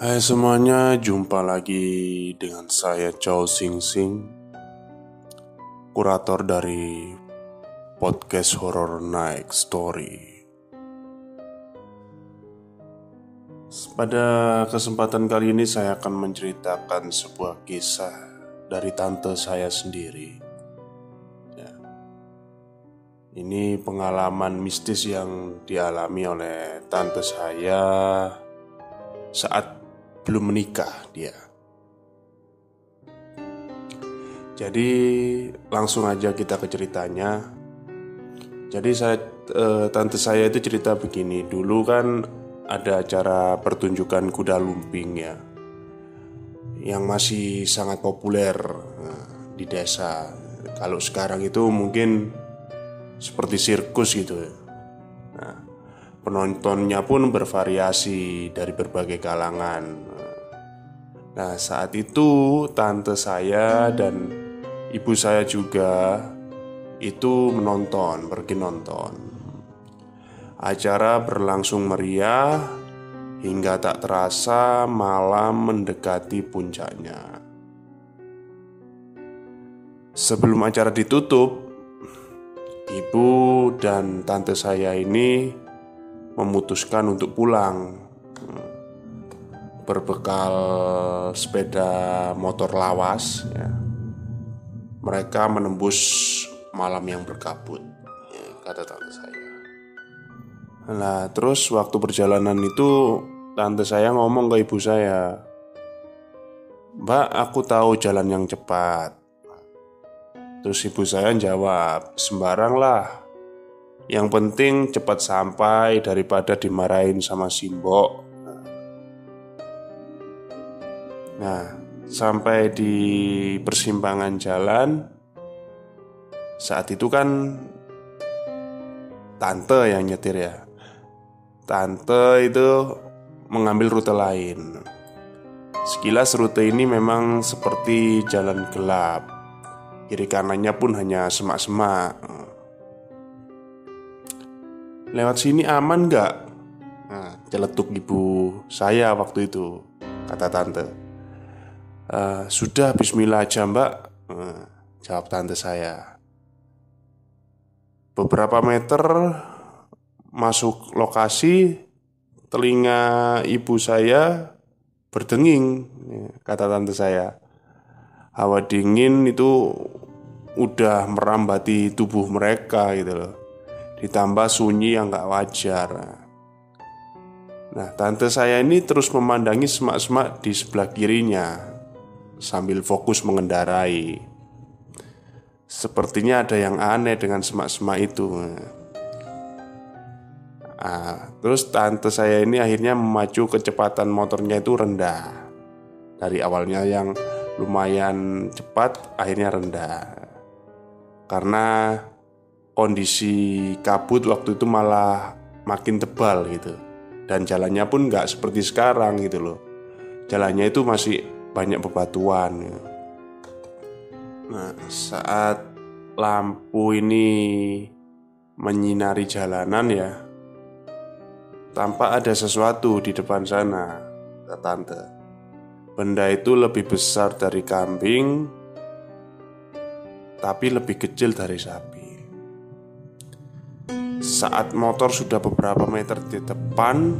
Hai semuanya, jumpa lagi dengan saya Chow Sing Sing Kurator dari podcast Horror Night Story Pada kesempatan kali ini saya akan menceritakan sebuah kisah dari tante saya sendiri ya. Ini pengalaman mistis yang dialami oleh tante saya saat belum menikah dia. Jadi langsung aja kita ke ceritanya. Jadi saya e, tante saya itu cerita begini, dulu kan ada acara pertunjukan kuda lumping ya. Yang masih sangat populer nah, di desa. Kalau sekarang itu mungkin seperti sirkus gitu ya. Nah, penontonnya pun bervariasi dari berbagai kalangan. Nah, saat itu tante saya dan ibu saya juga itu menonton, pergi nonton. Acara berlangsung meriah hingga tak terasa malam mendekati puncaknya. Sebelum acara ditutup, ibu dan tante saya ini memutuskan untuk pulang berbekal sepeda motor lawas ya. mereka menembus malam yang berkabut ya, kata tante saya nah terus waktu perjalanan itu tante saya ngomong ke ibu saya mbak aku tahu jalan yang cepat terus ibu saya jawab sembarang lah yang penting cepat sampai daripada dimarahin sama Simbok. Nah, sampai di persimpangan jalan saat itu kan tante yang nyetir ya. Tante itu mengambil rute lain. Sekilas rute ini memang seperti jalan gelap. Kiri kanannya pun hanya semak-semak. Lewat sini aman gak? Nah, celetuk ibu saya waktu itu Kata tante e, Sudah bismillah aja mbak. Nah, Jawab tante saya. Beberapa meter Masuk lokasi Telinga ibu saya Berdenging Kata tante saya. Hawa dingin itu Udah merambati tubuh mereka gitu loh. Ditambah sunyi yang gak wajar. Nah, tante saya ini terus memandangi semak-semak di sebelah kirinya sambil fokus mengendarai. Sepertinya ada yang aneh dengan semak-semak itu. Nah, terus tante saya ini akhirnya memacu kecepatan motornya itu rendah. Dari awalnya yang lumayan cepat, akhirnya rendah. Karena kondisi kabut waktu itu malah makin tebal gitu dan jalannya pun nggak seperti sekarang gitu loh jalannya itu masih banyak bebatuan ya. nah saat lampu ini menyinari jalanan ya tampak ada sesuatu di depan sana kata tante benda itu lebih besar dari kambing tapi lebih kecil dari sapi saat motor sudah beberapa meter di depan,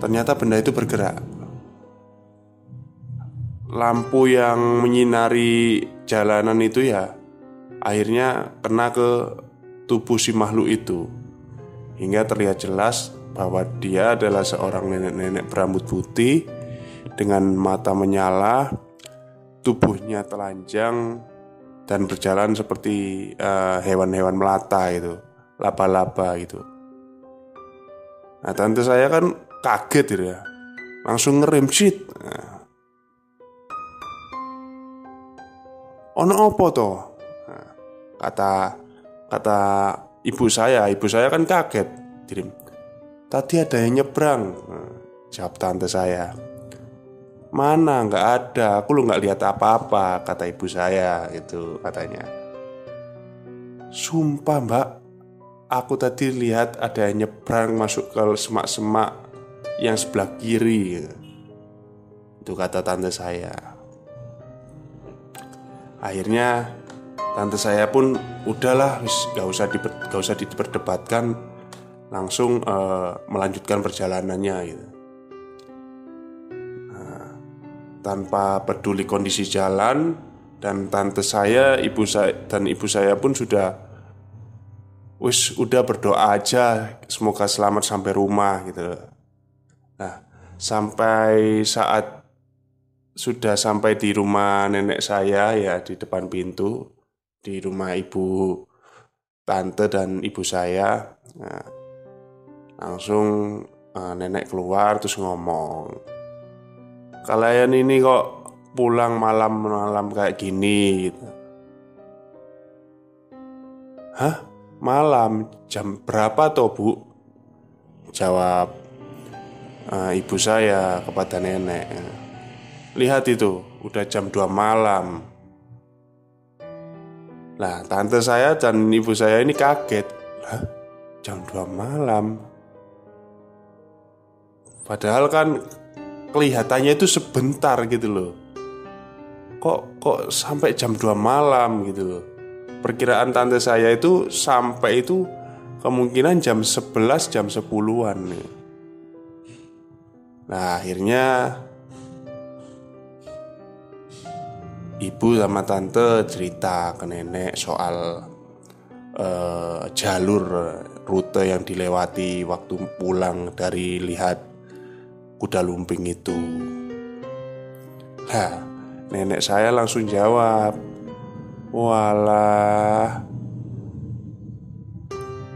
ternyata benda itu bergerak. Lampu yang menyinari jalanan itu ya, akhirnya kena ke tubuh si makhluk itu, hingga terlihat jelas bahwa dia adalah seorang nenek-nenek berambut putih dengan mata menyala, tubuhnya telanjang dan berjalan seperti eh, hewan-hewan uh, melata itu laba-laba gitu. Nah tante saya kan kaget gitu ya, langsung ngerem shit. Nah. Ono opo toh? Nah, kata kata ibu saya, ibu saya kan kaget. Dirim. Tadi ada yang nyebrang. Nah, jawab tante saya. Mana nggak ada, aku lu nggak lihat apa-apa kata ibu saya itu katanya. Sumpah mbak, Aku tadi lihat ada yang nyebrang masuk ke semak-semak yang sebelah kiri Itu kata tante saya Akhirnya tante saya pun udahlah gak usah di, gak usah diperdebatkan langsung uh, melanjutkan perjalanannya gitu. Nah, tanpa peduli kondisi jalan dan tante saya, ibu saya dan ibu saya pun sudah wis udah berdoa aja semoga selamat sampai rumah gitu. Nah, sampai saat sudah sampai di rumah nenek saya ya di depan pintu di rumah ibu tante dan ibu saya nah, langsung uh, nenek keluar terus ngomong kalian ini kok pulang malam-malam kayak gini gitu. Hah? Malam jam berapa toh bu? Jawab uh, ibu saya kepada nenek Lihat itu, udah jam 2 malam Nah, tante saya dan ibu saya ini kaget Hah? Jam 2 malam Padahal kan kelihatannya itu sebentar gitu loh Kok, kok sampai jam 2 malam gitu loh Perkiraan tante saya itu sampai itu kemungkinan jam 11 jam 10-an nih. Nah akhirnya ibu sama tante cerita ke nenek soal uh, jalur rute yang dilewati waktu pulang dari lihat kuda lumping itu. Nah, nenek saya langsung jawab, "Walah,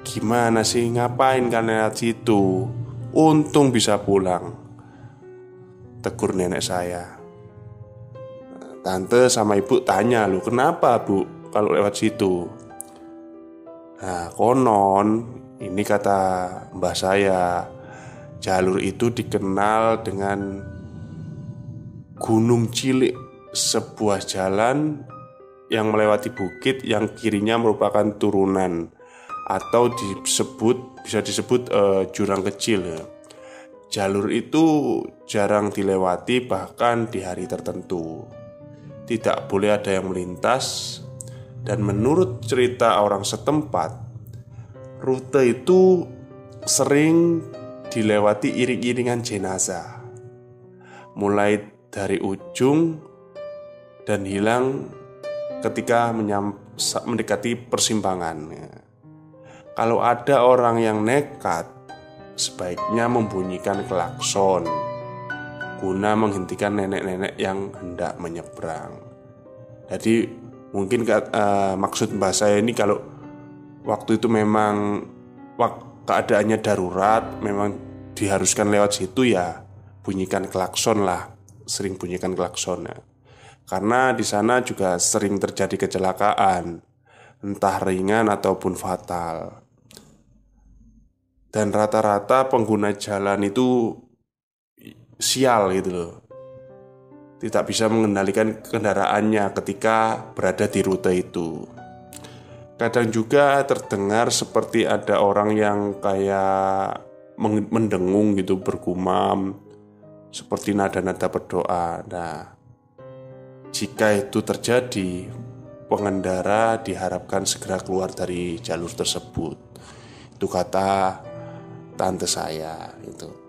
gimana sih ngapain kan lewat situ? Untung bisa pulang." Tegur nenek saya. Tante sama ibu tanya lu kenapa bu kalau lewat situ Nah konon ini kata mbah saya Jalur itu dikenal dengan Gunung Cilik Sebuah jalan yang melewati bukit yang kirinya merupakan turunan Atau disebut bisa disebut uh, jurang kecil. Jalur itu jarang dilewati bahkan di hari tertentu tidak boleh ada yang melintas, dan menurut cerita orang setempat, rute itu sering dilewati iring-iringan jenazah, mulai dari ujung dan hilang ketika mendekati persimpangan. Kalau ada orang yang nekat, sebaiknya membunyikan klakson guna menghentikan nenek-nenek yang hendak menyeberang. Jadi mungkin uh, maksud mbak saya ini kalau waktu itu memang keadaannya darurat, memang diharuskan lewat situ ya bunyikan klakson lah, sering bunyikan klakson ya. Karena di sana juga sering terjadi kecelakaan, entah ringan ataupun fatal. Dan rata-rata pengguna jalan itu sial gitu loh. Tidak bisa mengendalikan kendaraannya ketika berada di rute itu. Kadang juga terdengar seperti ada orang yang kayak mendengung gitu bergumam Seperti nada-nada berdoa. Nah jika itu terjadi Pengendara diharapkan segera keluar dari jalur tersebut. Itu kata tante saya itu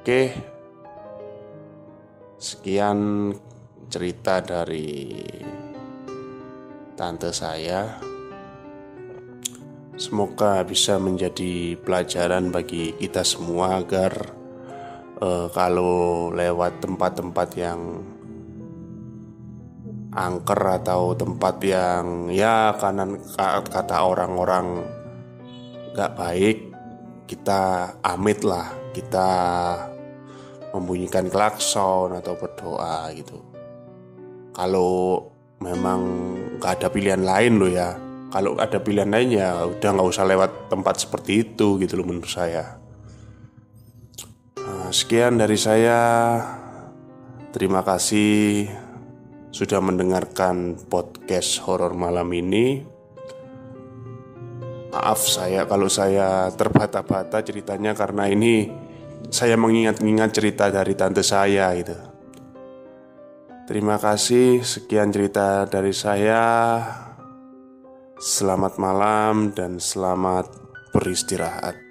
Oke, sekian cerita dari tante saya. Semoga bisa menjadi pelajaran bagi kita semua agar uh, kalau lewat tempat-tempat yang angker atau tempat yang ya kanan kata orang-orang gak baik kita amit lah kita membunyikan klakson atau berdoa gitu. Kalau memang gak ada pilihan lain loh ya. Kalau ada pilihan lain ya udah nggak usah lewat tempat seperti itu gitu loh menurut saya. Nah, sekian dari saya. Terima kasih sudah mendengarkan podcast horor malam ini. Maaf saya kalau saya terbata-bata ceritanya karena ini saya mengingat-ingat cerita dari tante saya gitu. Terima kasih, sekian cerita dari saya. Selamat malam dan selamat beristirahat.